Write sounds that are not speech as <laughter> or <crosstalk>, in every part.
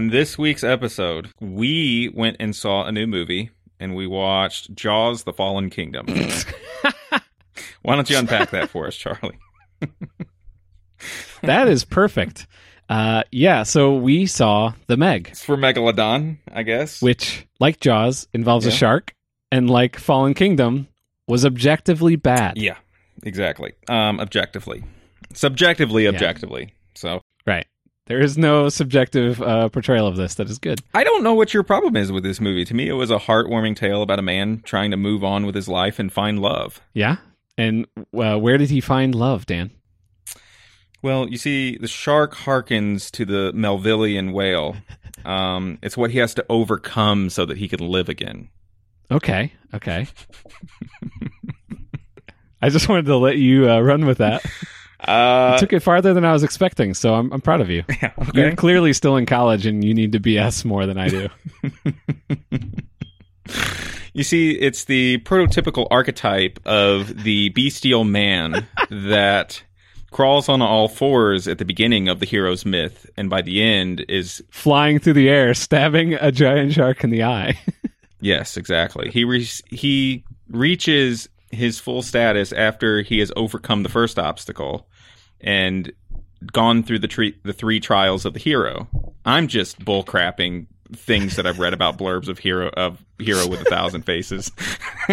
on this week's episode, we went and saw a new movie and we watched Jaws the Fallen Kingdom. <laughs> Why don't you unpack that for us, Charlie? <laughs> that is perfect. Uh, yeah, so we saw The Meg. It's for Megalodon, I guess. Which, like Jaws, involves yeah. a shark, and like Fallen Kingdom, was objectively bad. Yeah, exactly. Um, objectively. Subjectively, objectively. Yeah. So. Right. There is no subjective uh, portrayal of this that is good. I don't know what your problem is with this movie. To me, it was a heartwarming tale about a man trying to move on with his life and find love. Yeah. And uh, where did he find love, Dan? Well, you see, the shark harkens to the Melvillian whale. <laughs> Um, it's what he has to overcome so that he can live again. Okay. Okay. <laughs> I just wanted to let you uh, run with that. <laughs> Uh, you took it farther than I was expecting, so I'm, I'm proud of you. <laughs> Yeah, okay. You're clearly still in college, and you need to BS more than I do. <laughs> you see, it's the prototypical archetype of the bestial man <laughs> that crawls on all fours at the beginning of the hero's myth, and by the end is flying through the air, stabbing a giant shark in the eye. yes, exactly. He re- he reaches his full status after he has overcome the first obstacle and gone through the the three trials of the hero. I'm just bullcrapping things that I've read about blurbs of hero of hero with a thousand faces. <laughs>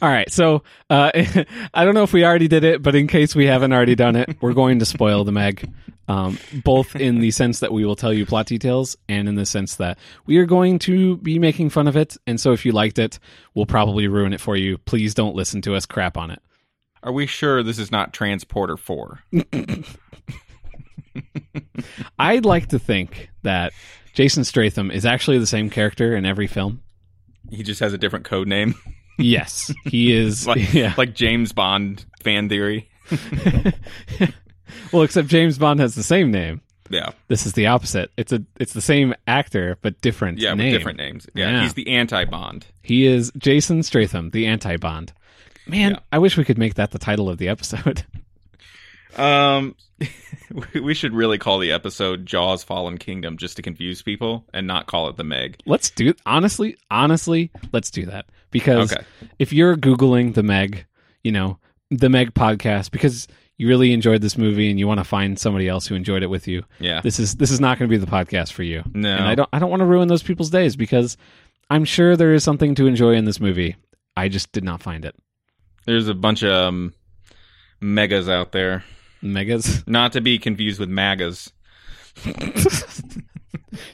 All right, so uh, <laughs> I don't know if we already did it, but in case we haven't already done it, we're going to spoil the Meg, um, both in the sense that we will tell you plot details, and in the sense that we are going to be making fun of it. And so, if you liked it, we'll probably ruin it for you. Please don't listen to us crap on it. Are we sure this is not Transporter Four? <laughs> I'd like to think that Jason Statham is actually the same character in every film. He just has a different code name. <laughs> Yes, he is. like, <laughs> yeah. like James Bond fan theory. well, except James Bond has the same name. Yeah. This is the opposite. It's a it's the same actor but different yeah, name. different names. Yeah, yeah. he's the anti-Bond. He is Jason Statham, the anti-Bond. Man, yeah. I wish we could make that the title of the episode. <laughs> Um <laughs> we should really call the episode Jaws Fallen Kingdom just to confuse people and not call it the Meg. Let's do honestly, honestly, let's do that. Because okay. if you're googling the Meg, you know, the Meg podcast because you really enjoyed this movie and you want to find somebody else who enjoyed it with you. Yeah. This is this is not going to be the podcast for you. No. And I don't I don't want to ruin those people's days because I'm sure there is something to enjoy in this movie. I just did not find it. There's a bunch of um, megas out there. Megas? Not to be confused with magas. <laughs>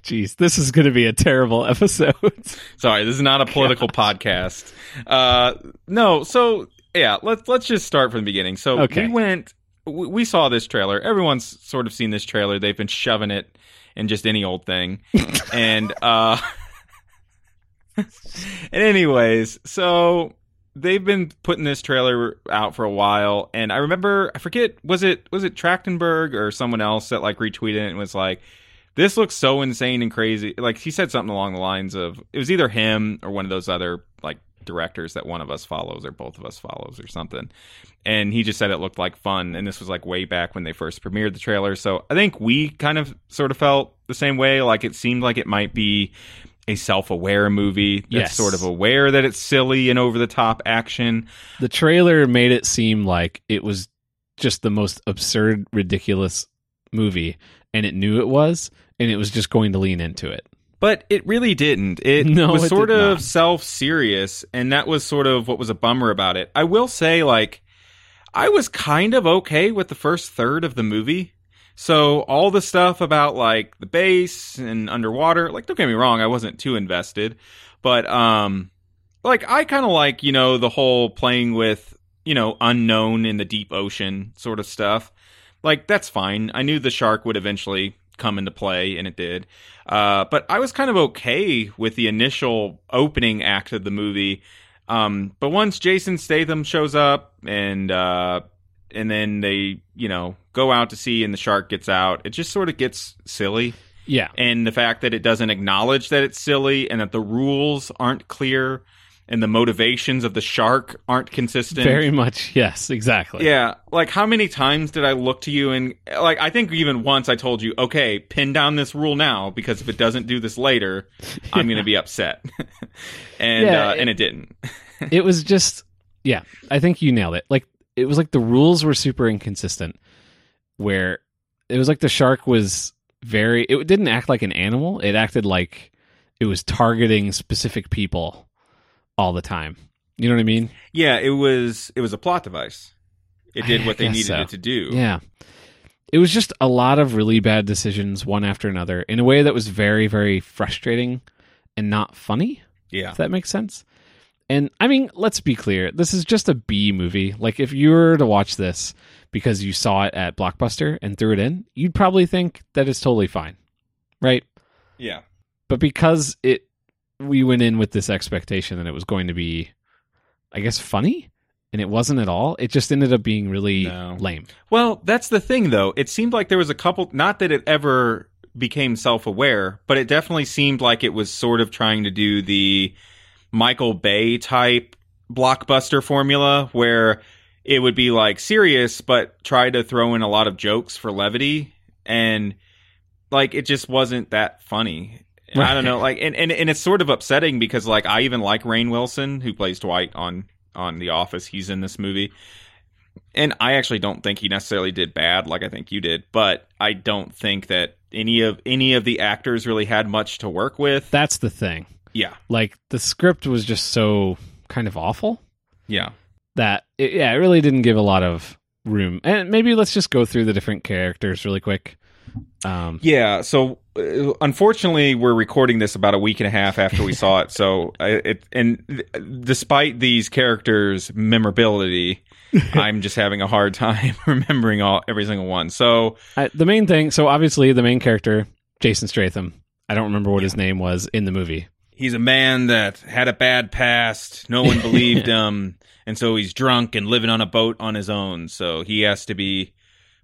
Jeez, this is going to be a terrible episode. <laughs> Sorry, this is not a political God. <laughs> podcast. Uh, no, so yeah, let's let's just start from the beginning. So okay. we went, we saw this trailer. Everyone's sort of seen this trailer. They've been shoving it in just any old thing, and uh, and anyways, so they've been putting this trailer out for a while, and I remember I forget was it was it Trachtenberg or someone else that like retweeted it and was like, "This looks so insane and crazy." Like he said something along the lines of it was either him or one of those other like directors that one of us follows or both of us follows or something. And he just said it looked like fun, and this was like way back when they first premiered the trailer. So I think we kind of sort of felt the same way. Like it seemed like it might be a self-aware movie that's yes. sort of aware that it's silly and over-the-top action. The trailer made it seem like it was just the most absurd, ridiculous movie, and it knew it was, and it was just going to lean into it. But it really didn't. It <laughs> no, was it sort of self-serious, and that was sort of what was a bummer about it. I will say, like, I was kind of okay with the first third of the movie. So all the stuff about like the base and underwater, like don't get me wrong, I wasn't too invested, but um like I kind of like, you know, the whole playing with, you know, unknown in the deep ocean sort of stuff. Like that's fine. I knew the shark would eventually come into play and it did. Uh but I was kind of okay with the initial opening act of the movie. Um but once Jason Statham shows up and uh and then they, you know, go out to sea and the shark gets out. It just sort of gets silly. Yeah. And the fact that it doesn't acknowledge that it's silly and that the rules aren't clear and the motivations of the shark aren't consistent. Very much, yes, exactly. Yeah, like how many times did I look to you and like I think even once I told you, okay, pin down this rule now because if it doesn't do this later, I'm going to be <laughs> upset, <laughs> and yeah, uh, it, and it didn't. <laughs> it was just, yeah, I think you nailed it. Like it was like the rules were super inconsistent, where it was like the shark was very. It didn't act like an animal. It acted like it was targeting specific people all the time. You know what I mean? Yeah, it was it was a plot device. It did what they needed so. it to do. Yeah. It was just a lot of really bad decisions one after another in a way that was very very frustrating and not funny. Yeah. If that makes sense. And I mean, let's be clear. This is just a B movie. Like if you were to watch this because you saw it at Blockbuster and threw it in, you'd probably think that it's totally fine. Right? Yeah. But because it we went in with this expectation that it was going to be, I guess, funny, and it wasn't at all. It just ended up being really no. lame. Well, that's the thing, though. It seemed like there was a couple. Not that it ever became self-aware, but it definitely seemed like it was sort of trying to do the Michael Bay type blockbuster formula, where it would be like serious, but try to throw in a lot of jokes for levity, and like it just wasn't that funny. Right. I don't know, like, and, and and it's sort of upsetting because like I even like Rainn Wilson who plays Dwight on on The Office. He's in this movie, and I actually don't think he necessarily did bad, like I think you did. But I don't think that any of any of the actors really had much to work with. That's the thing. Yeah, like the script was just so kind of awful. Yeah, that it, yeah, it really didn't give a lot of room. And maybe let's just go through the different characters really quick. Um, yeah. So uh, unfortunately, we're recording this about a week and a half after we saw it. So <laughs> it and th- despite these characters' memorability, <laughs> I'm just having a hard time <laughs> remembering all every single one. So uh, the main thing. So obviously, the main character, Jason Statham. I don't remember what his name was in the movie. He's a man that had a bad past. No one believed <laughs> him, and so he's drunk and living on a boat on his own. So he has to be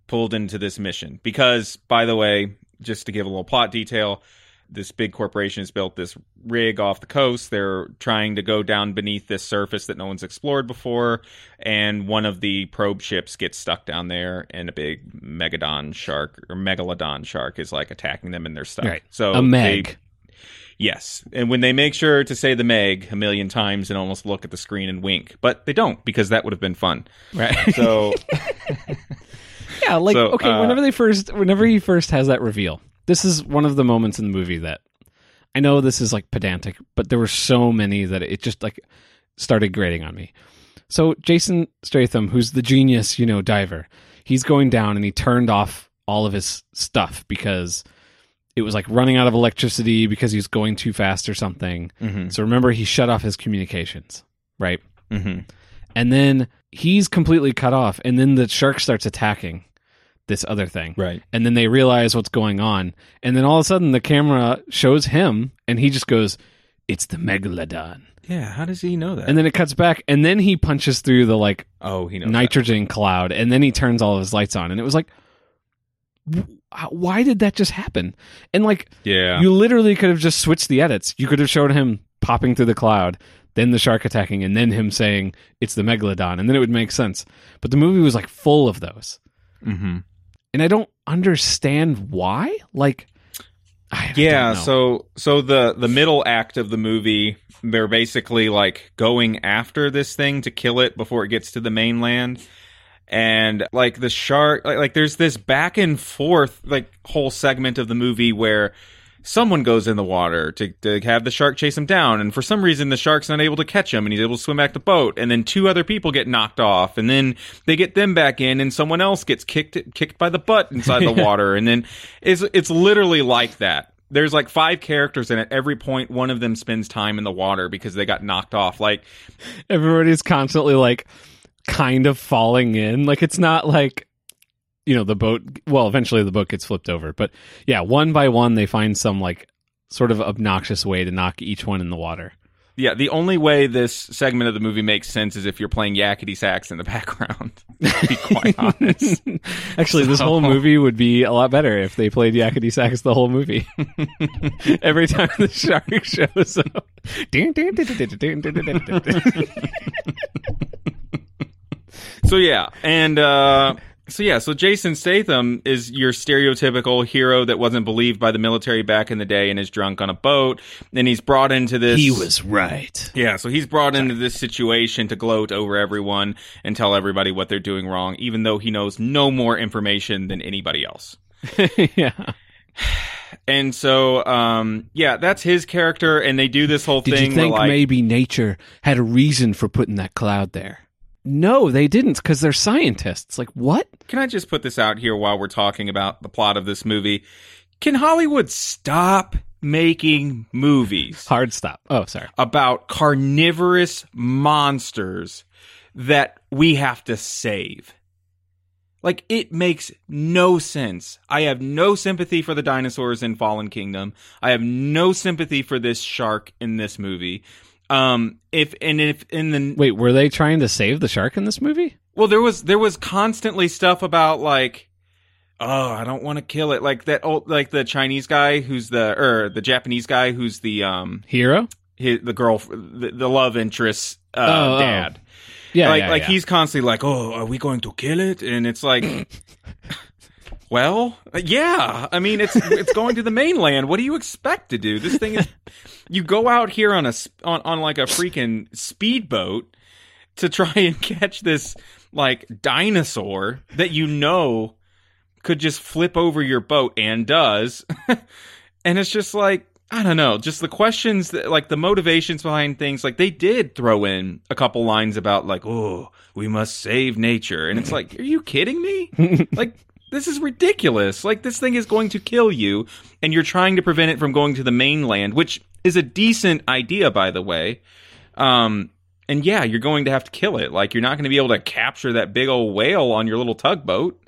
pulled into this mission. Because, by the way, just to give a little plot detail, this big corporation has built this rig off the coast. They're trying to go down beneath this surface that no one's explored before, and one of the probe ships gets stuck down there, and a big megalodon shark or megalodon shark is like attacking them, and they're stuck. Right. So a meg. They, yes, and when they make sure to say the meg a million times and almost look at the screen and wink, but they don't because that would have been fun. Right. So. <laughs> Yeah, like so, okay, uh, whenever they first, whenever he first has that reveal, this is one of the moments in the movie that I know this is like pedantic, but there were so many that it just like started grating on me. So Jason Statham, who's the genius, you know, diver, he's going down and he turned off all of his stuff because it was like running out of electricity because he was going too fast or something. Mm-hmm. So remember, he shut off his communications, right? Mm-hmm. And then he's completely cut off, and then the shark starts attacking this other thing. Right. And then they realize what's going on. And then all of a sudden the camera shows him and he just goes, It's the megalodon. Yeah, how does he know that? And then it cuts back and then he punches through the like oh, he knows nitrogen that. cloud and then he turns all of his lights on and it was like why did that just happen? And like yeah. you literally could have just switched the edits. You could have shown him popping through the cloud, then the shark attacking and then him saying it's the megalodon and then it would make sense. But the movie was like full of those. hmm and I don't understand why. Like, yeah, so so the the middle act of the movie, they're basically like going after this thing to kill it before it gets to the mainland. And like the shark, like, like there's this back and forth like whole segment of the movie where someone goes in the water to, to have the shark chase him down. And for some reason the shark's not able to catch him and he's able to swim back the boat. And then two other people get knocked off. And then they get them back in and someone else gets kicked kicked by the butt inside the <laughs> water. And then it's it's literally like that. There's like five characters and at every point one of them spends time in the water because they got knocked off. Like everybody's constantly like kind of falling in like it's not like you know the boat well eventually the boat gets flipped over but yeah one by one they find some like sort of obnoxious way to knock each one in the water Yeah, the only way this segment of the movie makes sense is if you're playing yakety sax in the background. To be quite honest. Actually, so. this whole movie would be a lot better if they played yakety sax the whole movie. Every time the shark shows up. So yeah, and uh so yeah, so Jason Statham is your stereotypical hero that wasn't believed by the military back in the day and is drunk on a boat. And he's brought into this. He was right. Yeah, so he's brought into this situation to gloat over everyone and tell everybody what they're doing wrong, even though he knows no more information than anybody else. <laughs> yeah. And so, um, yeah, that's his character, and they do this whole Did thing. Did you think like, maybe nature had a reason for putting that cloud there? No, they didn't because they're scientists. Like, what? Can I just put this out here while we're talking about the plot of this movie? Can Hollywood stop making movies? Hard stop. Oh, sorry. About carnivorous monsters that we have to save. Like, it makes no sense. I have no sympathy for the dinosaurs in Fallen Kingdom. I have no sympathy for this shark in this movie. Um, if and if in the wait, were they trying to save the shark in this movie? Well, there was there was constantly stuff about like, oh, I don't want to kill it, like that old like the Chinese guy who's the or the Japanese guy who's the um hero, his, the girl, the, the love interest uh, oh, oh. dad. Oh. Yeah, like yeah, like yeah. he's constantly like, oh, are we going to kill it? And it's like. <clears throat> Well, uh, yeah. I mean, it's it's going to the mainland. What do you expect to do? This thing is <laughs> you go out here on a on on like a freaking speedboat to try and catch this like dinosaur that you know could just flip over your boat and does. <laughs> and it's just like I don't know, just the questions that like the motivations behind things like they did throw in a couple lines about like, "Oh, we must save nature." And it's like, "Are you kidding me?" <laughs> like this is ridiculous. Like this thing is going to kill you, and you're trying to prevent it from going to the mainland, which is a decent idea, by the way. Um, and yeah, you're going to have to kill it. Like you're not going to be able to capture that big old whale on your little tugboat.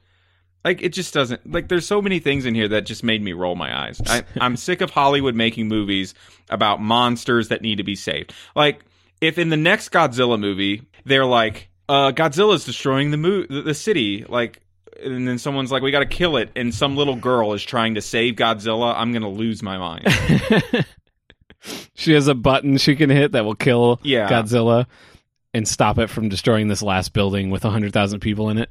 Like it just doesn't. Like there's so many things in here that just made me roll my eyes. I, <laughs> I'm sick of Hollywood making movies about monsters that need to be saved. Like if in the next Godzilla movie they're like, uh, Godzilla's destroying the mo- the city. Like and then someone's like, "We got to kill it," and some little girl is trying to save Godzilla, I'm gonna lose my mind. <laughs> she has a button she can hit that will kill yeah. Godzilla and stop it from destroying this last building with hundred thousand people in it.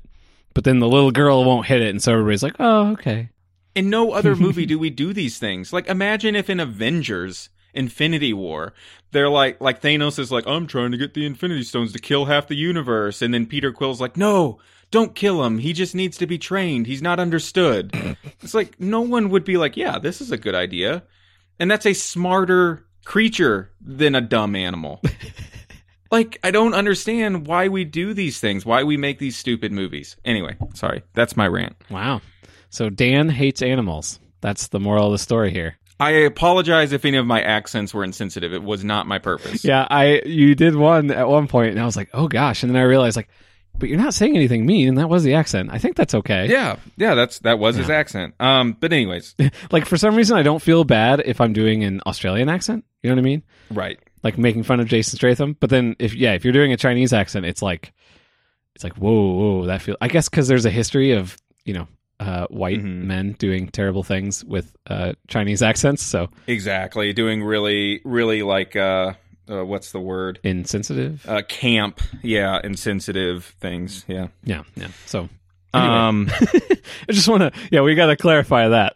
But then the little girl won't hit it, and so everybody's like, "Oh, okay." In no other <laughs> movie do we do these things. Like, imagine if in Avengers. Infinity War. They're like like Thanos is like, I'm trying to get the Infinity Stones to kill half the universe, and then Peter Quill's like, No, don't kill him. He just needs to be trained. He's not understood. <clears throat> it's like no one would be like, yeah, this is a good idea. And that's a smarter creature than a dumb animal. <laughs> like I don't understand why we do these things, why we make these stupid movies. Anyway, sorry. That's my rant. Wow. So Dan hates animals. That's the moral of the story here. I apologize if any of my accents were insensitive. It was not my purpose. Yeah, I you did one at one point and I was like, "Oh gosh." And then I realized like but you're not saying anything mean and that was the accent. I think that's okay. Yeah. Yeah that's that was yeah. his accent. Um but anyways. <laughs> Like for some reason i don't feel bad if i'm doing an australian accent. You know what i mean? Right. Like making fun of jason statham but then if yeah if you're doing a chinese accent it's like it's like whoa whoa that feel i guess because there's a history of you know uh, white mm-hmm. men doing terrible things with uh, Chinese accents. So. Exactly, doing really, really like uh, uh, what's the word? Insensitive. Uh, camp. Yeah, insensitive things. Yeah. Yeah. Yeah. So. Anyway. Um, <laughs> I just want to. Yeah, we got to clarify that.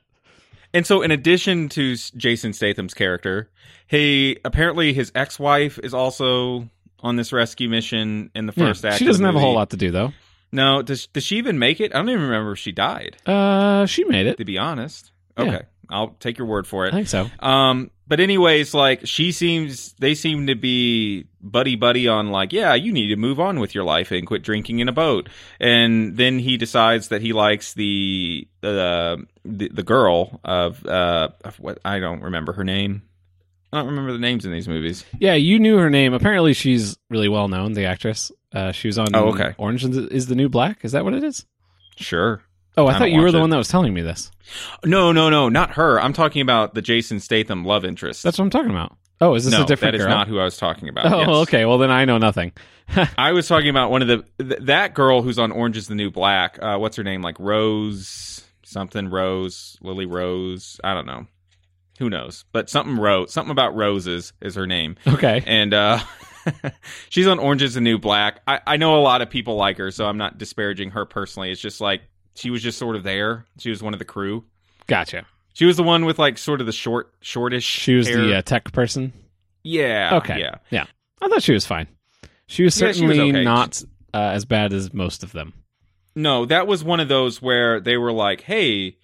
And so, in addition to Jason Statham's character, he apparently his ex-wife is also on this rescue mission in the first yeah, act. She doesn't have a whole lot to do though. No, does does she even make it? I don't even remember if she died. Uh, she made it. To be honest. Okay. Yeah. I'll take your word for it. I think so. Um, but anyways, like she seems, they seem to be buddy buddy on like, yeah, you need to move on with your life and quit drinking in a boat. And then he decides that he likes the uh, the, the girl of uh of what I don't remember her name. I don't remember the names in these movies. Yeah, you knew her name. Apparently, she's really well known. The actress. Uh, she was on. Oh, okay. Orange is the New Black. Is that what it is? Sure. Oh, I, I thought you were the it. one that was telling me this. No, no, no, not her. I'm talking about the Jason Statham love interest. That's what I'm talking about. Oh, is this no, a different that is girl? not who I was talking about. Oh, yes. okay. Well, then I know nothing. <laughs> I was talking about one of the th- that girl who's on Orange is the New Black. Uh, what's her name? Like Rose something Rose Lily Rose. I don't know. Who knows? But something Rose. Something about roses is her name. Okay. And uh, <laughs> she's on Orange is the New Black. I, I know a lot of people like her, so I'm not disparaging her personally. It's just like she was just sort of there. She was one of the crew. Gotcha. She was the one with like sort of the short, shortish. She was hair. the uh, tech person. yeah. Okay. Yeah. Yeah. I thought she was fine. She was Yeah, she certainly was okay. not uh, as bad as most of them. No, that was one of those where they were like, "Hey,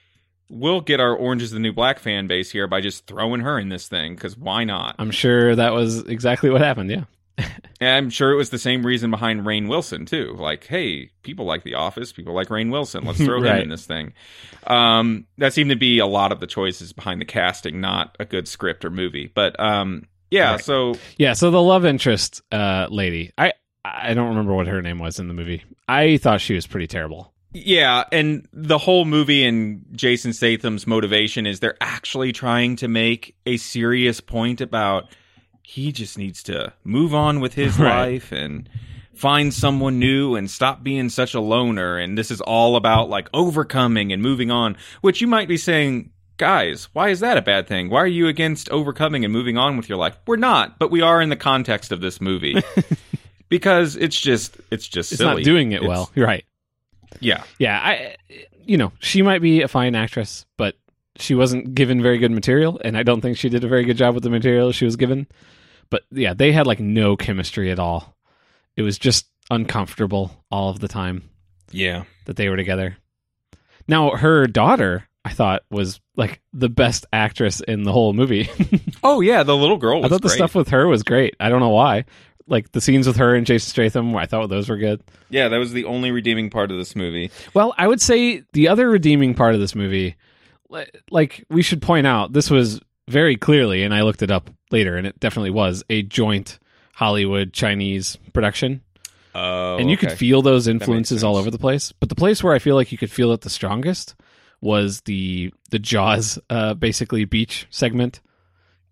we'll get our Orange is the New Black fan base here by just throwing her in this thing because why not?" I'm sure that was exactly what happened. Yeah. <laughs> I'm sure it was the same reason behind Rainn Wilson too. Like, hey, people like The Office, people like Rainn Wilson. Let's throw <laughs> him in this thing. Um, that seemed to be a lot of the choices behind the casting, not a good script or movie. But um, yeah, Right. so Yeah. So the love interest uh, lady, I I don't remember what her name was in the movie. I thought she was pretty terrible. Yeah, and the whole movie and Jason Statham's motivation is they're actually trying to make a serious point about he just needs to move on with his Right. life and find someone new and stop being such a loner and this is all about like overcoming and moving on, which you might be saying Guys, why is that a bad thing? Why are you against overcoming and moving on with your life? We're not, but we are in the context of this movie. <laughs> because it's just it's just It's silly. not doing it It's- well. You're right. Yeah. Yeah. I, you know, she might be a fine actress, but she wasn't given very good material, and I don't think she did a very good job with the material she was given. But yeah, they had like no chemistry at all. It was just uncomfortable all of the time Yeah. that they were together. Now, her daughter, I thought, was like the best actress in the whole movie. <laughs> Oh yeah, the little girl was I thought the stuff with her was great. I don't know why. Like the scenes with her and Jason Statham, I thought those were good. yeah, that was the only redeeming part of this movie. Well, I would say the other redeeming part of this movie, like we should point out, this was very clearly, and I looked it up later, and it definitely was a joint Hollywood Chinese production. Oh, and you could feel those influences all over the place. But the place where I feel like you could feel it the strongest was the the Jaws, uh, basically beach segment.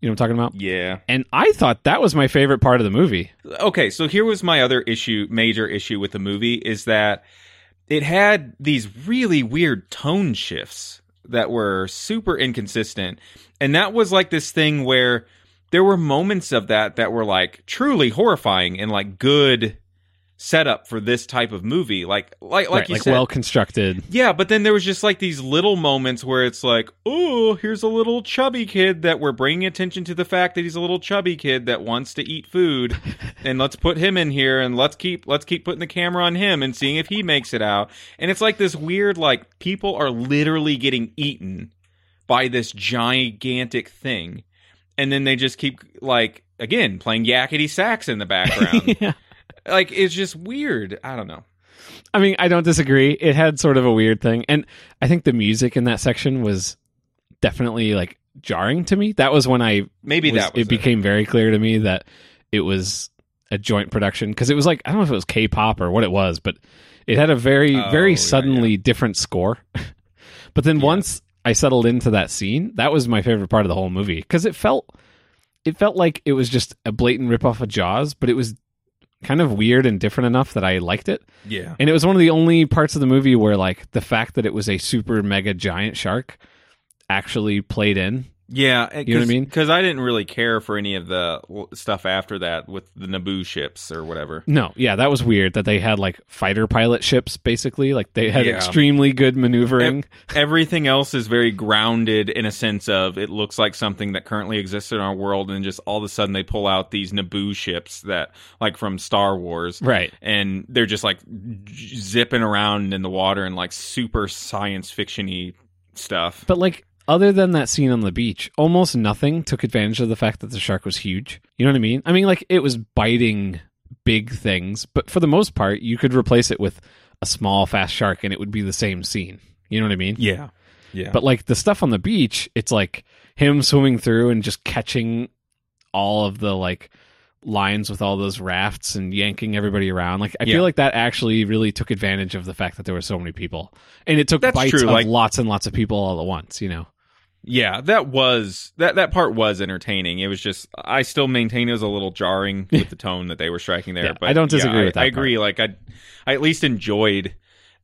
You know what I'm talking about? Yeah. And I thought that was my favorite part of the movie. Okay, so here was my other issue, major issue with the movie is that it had these really weird tone shifts that were super inconsistent. And that was like this thing where there were moments of that that were like truly horrifying and like good setup for this type of movie. Like like like Right, you like said, well constructed. Yeah, but then there was just like these little moments where it's like, oh, here's a little chubby kid that we're bringing attention to the fact that he's a little chubby kid that wants to eat food, <laughs> and let's put him in here and let's keep let's keep putting the camera on him and seeing if he makes it out. And it's like this weird like people are literally getting eaten by this gigantic thing, and then they just keep like again playing yakety sax in the background. <laughs> yeah. Like it's just weird. I don't know. I mean, I don't disagree. It had sort of a weird thing, and I think the music in that section was definitely like jarring to me. That was when I Maybe was- that was it became very clear to me that it was a joint production because it was like I don't know if it was K-pop or what it was, but it had a very Oh, very yeah, suddenly different score. <laughs> but then Yeah. once I settled into that scene, that was my favorite part of the whole movie because it felt it felt like it was just a blatant ripoff of Jaws, but it was kind of weird and different enough that I liked it. Yeah. And it was one of the only parts of the movie where like the fact that it was a super mega giant shark actually played in. Yeah, eh, You know what I mean? Because I didn't really care for any of the stuff after that with the Naboo ships or whatever. No, yeah, that was weird that they had like fighter pilot ships basically. Like they had Yeah. extremely good maneuvering. Everything else is very grounded in a sense of it looks like something that currently exists in our world, and just all of a sudden they pull out these Naboo ships that, like from Star Wars, Right. and they're just like zipping around in the water and like super science fictiony stuff. But like other than that scene on the beach, almost nothing took advantage of the fact that the shark was huge. You know what I mean? I mean like it was biting big things, but for the most part you could replace it with a small fast shark and it would be the same scene. You know what I mean? yeah, yeah. But like the stuff on the beach, it's like him swimming through and just catching all of the like lines with all those rafts and yanking everybody around. Like I Yeah. feel like that actually really took advantage of the fact that there were so many people. And it took That's bites true, of like- lots and lots of people all at once, you know. Yeah, that was that that part was entertaining. It was just I still maintain it was a little jarring <laughs> with the tone that they were striking there. Yeah, but I don't disagree yeah, with that I, I agree. part. Like I, I at least enjoyed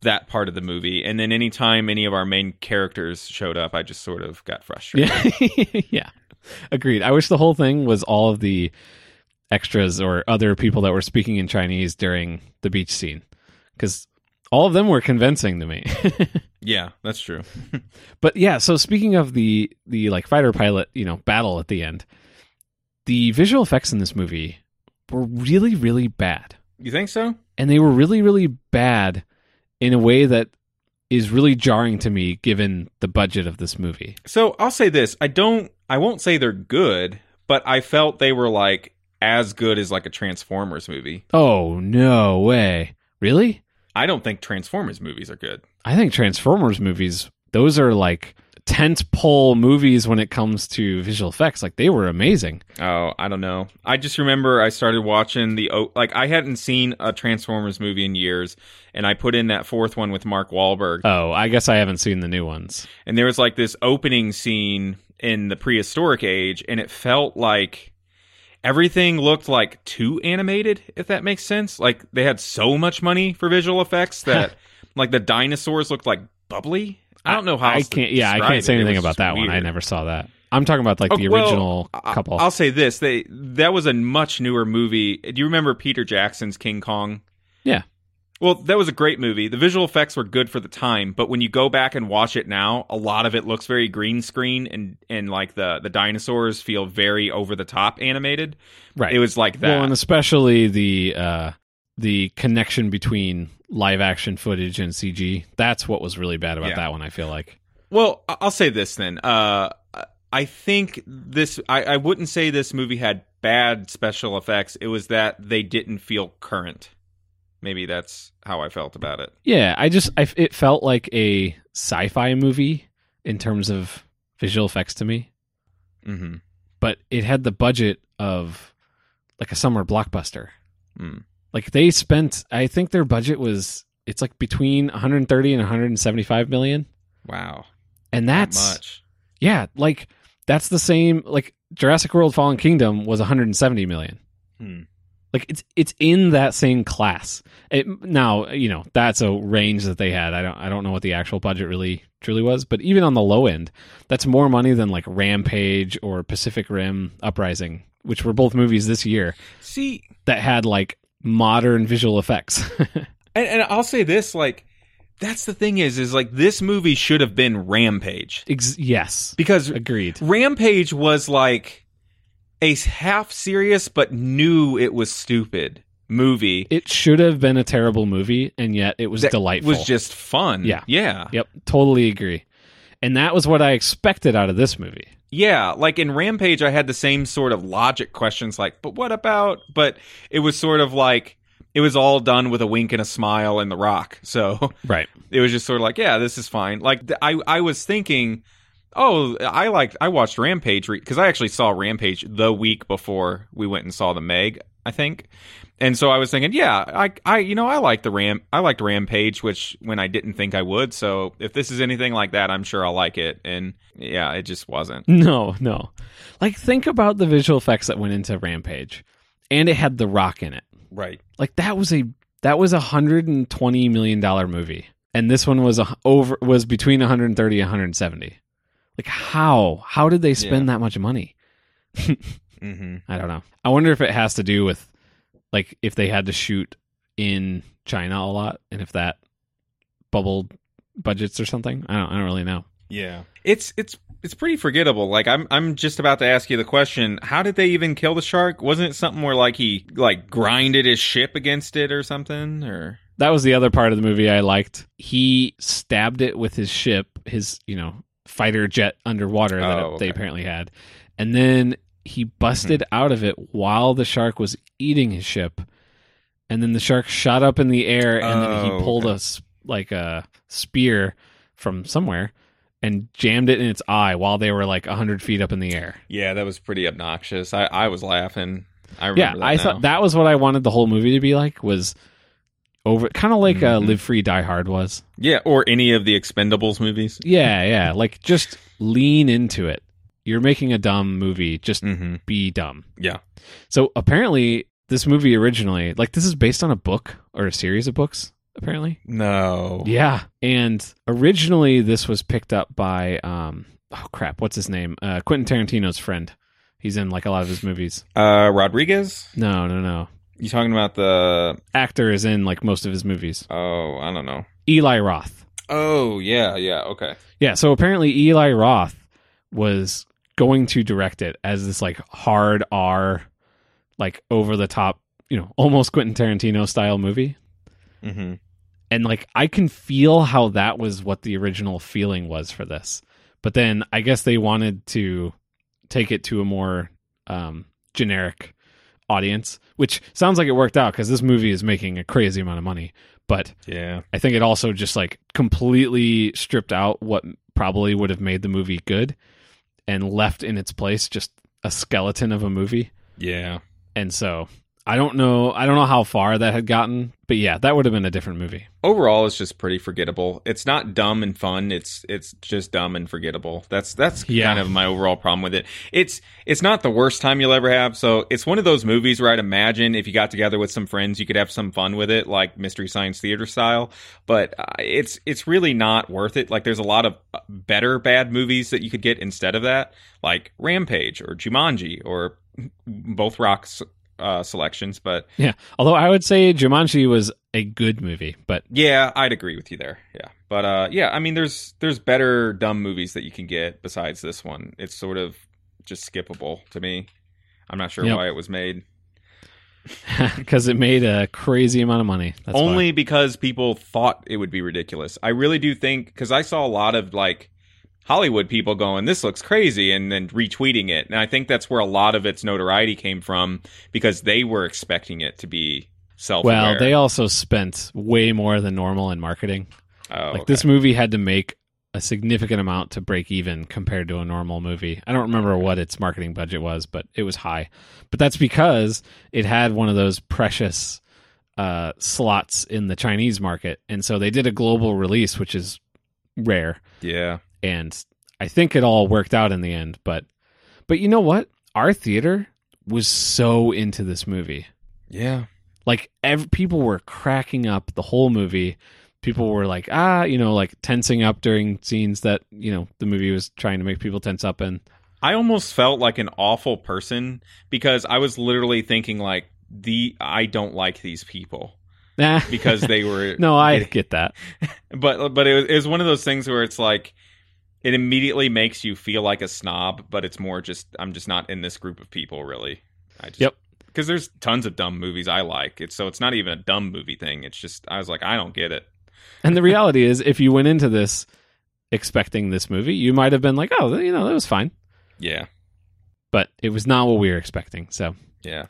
that part of the movie. And then anytime any of our main characters showed up, I just sort of got frustrated. Yeah, <laughs> yeah, agreed. I wish the whole thing was all of the extras or other people that were speaking in Chinese during the beach scene, because all of them were convincing to me. <laughs> Yeah, that's true. <laughs> but yeah, so speaking of the the like fighter pilot, you know, battle at the end, the visual effects in this movie were really really bad. You think so? And they were really really bad in a way that is really jarring to me given the budget of this movie. So, I'll say this, I don't I won't say they're good, but I felt they were like as good as like a Transformers movie. Oh, no way. Really? I don't think Transformers movies are good. I think Transformers movies, those are like tent pole movies when it comes to visual effects. Like they were amazing. Oh, I don't know. I just remember I started watching the like I hadn't seen a Transformers movie in years, and I put in that fourth one with Mark Wahlberg. Oh, I guess I haven't seen the new ones. And there was like this opening scene in the prehistoric age, and it felt like everything looked like too animated, if that makes sense. Like they had so much money for visual effects that <laughs> like the dinosaurs looked like bubbly. I don't know how I can't. Yeah, I can't say anything about that one. I never saw that. I'm talking about like the oh, original well, couple. I'll say this: they that was a much newer movie. Do you remember Peter Jackson's King Kong? Yeah. Well, that was a great movie. The visual effects were good for the time, but when you go back and watch it now, a lot of it looks very green screen and and like the the dinosaurs feel very over the top animated. Right. It was like that. Well, and especially the uh the connection between live action footage and CG. That's what was really bad about Yeah. that one, I feel like. Well, I'll say this then. Uh, I think this. I, I wouldn't say this movie had bad special effects. It was that they didn't feel current. Maybe that's how I felt about it. Yeah, I just I, it felt like a sci-fi movie in terms of visual effects to me, Mm-hmm. but it had the budget of like a summer blockbuster. Mm. Like they spent I think their budget was it's like between 130 and 175 million. Wow, And that's much. yeah, like that's the same like Jurassic World Fallen Kingdom was 170 million. Hmm. Like it's it's in that same class. It, now you know that's a range that they had. I don't I don't know what the actual budget really truly was, but even on the low end, that's more money than like Rampage or Pacific Rim Uprising, which were both movies this year See, that had like modern visual effects. <laughs> and, and I'll say this: like, that's the thing is, is like this movie should have been Rampage Ex- yes, because agreed. Rampage was like a half serious but knew it was stupid movie. It should have been a terrible movie, and yet it was that delightful. Was just fun. Yeah. yeah, Yep, totally agree. And that was what I expected out of this movie. yeah. Like in Rampage, I had the same sort of logic questions, like, but what about? But it was sort of like it was all done with a wink and a smile and The Rock. So Right. <laughs> it was just sort of like, yeah, this is fine. Like I, I was thinking, oh, I liked I watched Rampage because I actually saw Rampage the week before we went and saw the Meg, I think. And so I was thinking, yeah, I, I, you know, I like the ram, I liked Rampage, which when I didn't think I would. So if this is anything like that, I'm sure I'll like it. And yeah, it just wasn't. <laughs> No, no. Like think about the visual effects that went into Rampage, and it had The Rock in it. Right. Like that was a that was a hundred and twenty million dollar movie, and this one was a, over was between 130 and 170. Like how how did they spend that much money? <laughs> <laughs> Mm-hmm. I don't know. I wonder if it has to do with like if they had to shoot in China a lot, and if that bubbled budgets or something. I don't. I don't really know. Yeah. It's it's it's pretty forgettable. Like I'm I'm just about to ask you the question, how did they even kill the shark? Wasn't it something where like he like grinded his ship against it or something or that was the other part of the movie I liked. He stabbed it with his ship, his you know fighter jet underwater that Oh, it- they apparently had, and then he busted hmm. out of it while the shark was eating his ship, and then the shark shot up in the air, and then he Oh, pulled okay. a like a spear from somewhere and jammed it in its eye while they were like hundred feet up in the air. Yeah, that was pretty obnoxious. I, I was laughing. I remember Yeah, I now. thought that was what I wanted the whole movie to be like was over kind of like uh, Mhm. Live Free Die Hard was. Yeah, or any of the Expendables movies. Yeah, yeah. Like just lean into it. You're making a dumb movie. Just mm-hmm. be dumb. Yeah. So apparently, this movie originally, like, this is based on a book or a series of books. Apparently, no. Yeah, and originally this was picked up by um, oh crap, what's his name? Uh, Quentin Tarantino's friend. He's in like a lot of his movies. Uh, Rodriguez. No, no, no. You talking about the actor is in like most of his movies. Oh, I don't know. Eli Roth. Oh, yeah, yeah, okay. Yeah, so apparently Eli Roth was going to direct it as this like hard R like over the top, you know, almost Quentin Tarantino style movie. hmm And like I can feel how that was what the original feeling was for this. But then I guess they wanted to take it to a more um, generic audience, which sounds like it worked out because this movie is making a crazy amount of money. But yeah, I think it also just like completely stripped out what probably would have made the movie good and left in its place just a skeleton of a movie. Yeah. And so I don't know. I don't know how far that had gotten, but yeah, that would have been a different movie. Overall, it's just pretty forgettable. It's not dumb and fun. It's it's just dumb and forgettable. That's that's yeah. kind of my overall problem with it. It's it's not the worst time you'll ever have. So it's one of those movies where I'd imagine if you got together with some friends, you could have some fun with it, like Mystery Science Theater style. But uh, it's it's really not worth it. Like there's a lot of uh, better bad movies that you could get instead of that, like Rampage or Jumanji or both rocks uh, selections, but yeah. Although I would say Jumanji was a good movie, but yeah, I'd agree with you there. Yeah, but uh, yeah, I mean, there's there's better dumb movies that you can get besides this one. It's sort of just skippable to me. I'm not sure yep. why it was made. <laughs> Because it made a crazy amount of money. That's Only why. because people thought it would be ridiculous. I really do think because I saw a lot of like Hollywood people going, this looks crazy, and then retweeting it. And I think that's where a lot of its notoriety came from because they were expecting it to be self Well, they also spent way more than normal in marketing. Oh, like okay. this movie had to make a significant amount to break even compared to a normal movie. I don't remember what its marketing budget was, but it was high. But that's because it had one of those precious uh, slots in the Chinese market. And so they did a global release, which is rare. Yeah and I think it all worked out in the end. But but you know what? Our theater was so into this movie. Yeah, like every, people were cracking up the whole movie. People were like, ah, you know, like tensing up during scenes that you know the movie was trying to make people tense up in. I almost felt like an awful person because I was literally thinking like the I don't like these people. <laughs> because they were no, I <laughs> get that, but but it was, it was one of those things where it's like it immediately makes you feel like a snob, but it's more just I'm just not in this group of people really. I just, yep. Because there's tons of dumb movies I like. It's so it's not even a dumb movie thing. It's just I was like I don't get it. And the reality is, if you went into this expecting this movie, you might have been like, oh, you know, that was fine. Yeah. But it was not what we were expecting. So yeah.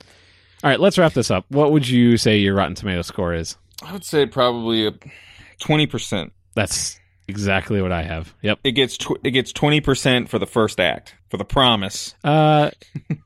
All right, let's wrap this up. What would you say your Rotten Tomato score is? I would say probably a twenty percent. That's Exactly what I have. Yep. It gets tw- it gets twenty percent for the first act for the promise. Uh,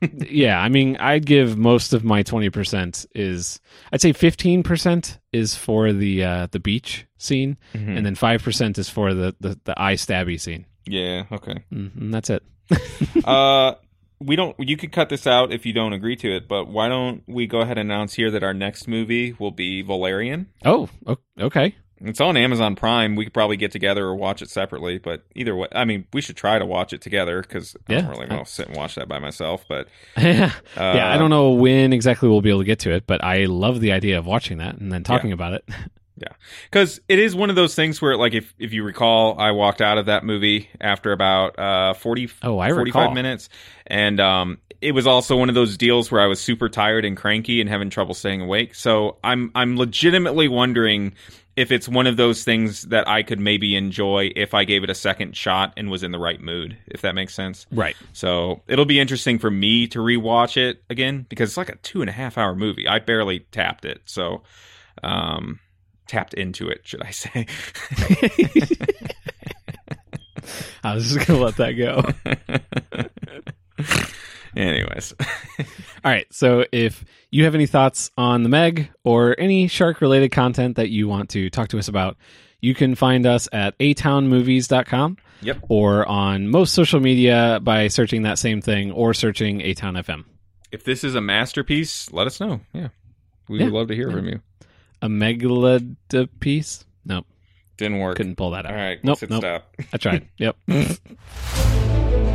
yeah. I mean, I'd give most of my twenty percent is I'd say fifteen percent is for the uh, the beach scene, mm-hmm. and then five percent is for the, the the eye stabby scene. Yeah. Okay. Mm-hmm, that's it. <laughs> uh, we don't. You could cut this out if you don't agree to it, but why don't we go ahead and announce here that our next movie will be Valerian? Oh, okay. It's on Amazon Prime. We could probably get together or watch it separately, but either way, I mean, we should try to watch it together because I yeah. don't really want to sit and watch that by myself. But <laughs> yeah, uh, yeah, I don't know when exactly we'll be able to get to it, but I love the idea of watching that and then talking yeah. about it. <laughs> yeah, because it is one of those things where, like, if if you recall, I walked out of that movie after about uh 40, oh, I 45 recall. minutes, and um, it was also one of those deals where I was super tired and cranky and having trouble staying awake. So I'm I'm legitimately wondering if it's one of those things that I could maybe enjoy if I gave it a second shot and was in the right mood, if that makes sense. Right. So it'll be interesting for me to rewatch it again because it's like a two and a half hour movie. I barely tapped it. So, um, tapped into it, should I say. <laughs> I was just going to let that go. <laughs> Anyways. <laughs> All right. So if you have any thoughts on the Meg or any shark related content that you want to talk to us about, You can find us at atownmovies.com. Yep. Or on most social media by searching that same thing or searching A Town FM. If this is a masterpiece, let us know. Yeah. We yeah. would love to hear yeah. from you. A megalodipiece? Nope. Didn't work. Couldn't pull that out. All right. Nope. nope. Stop. I tried. <laughs> Yep. <laughs>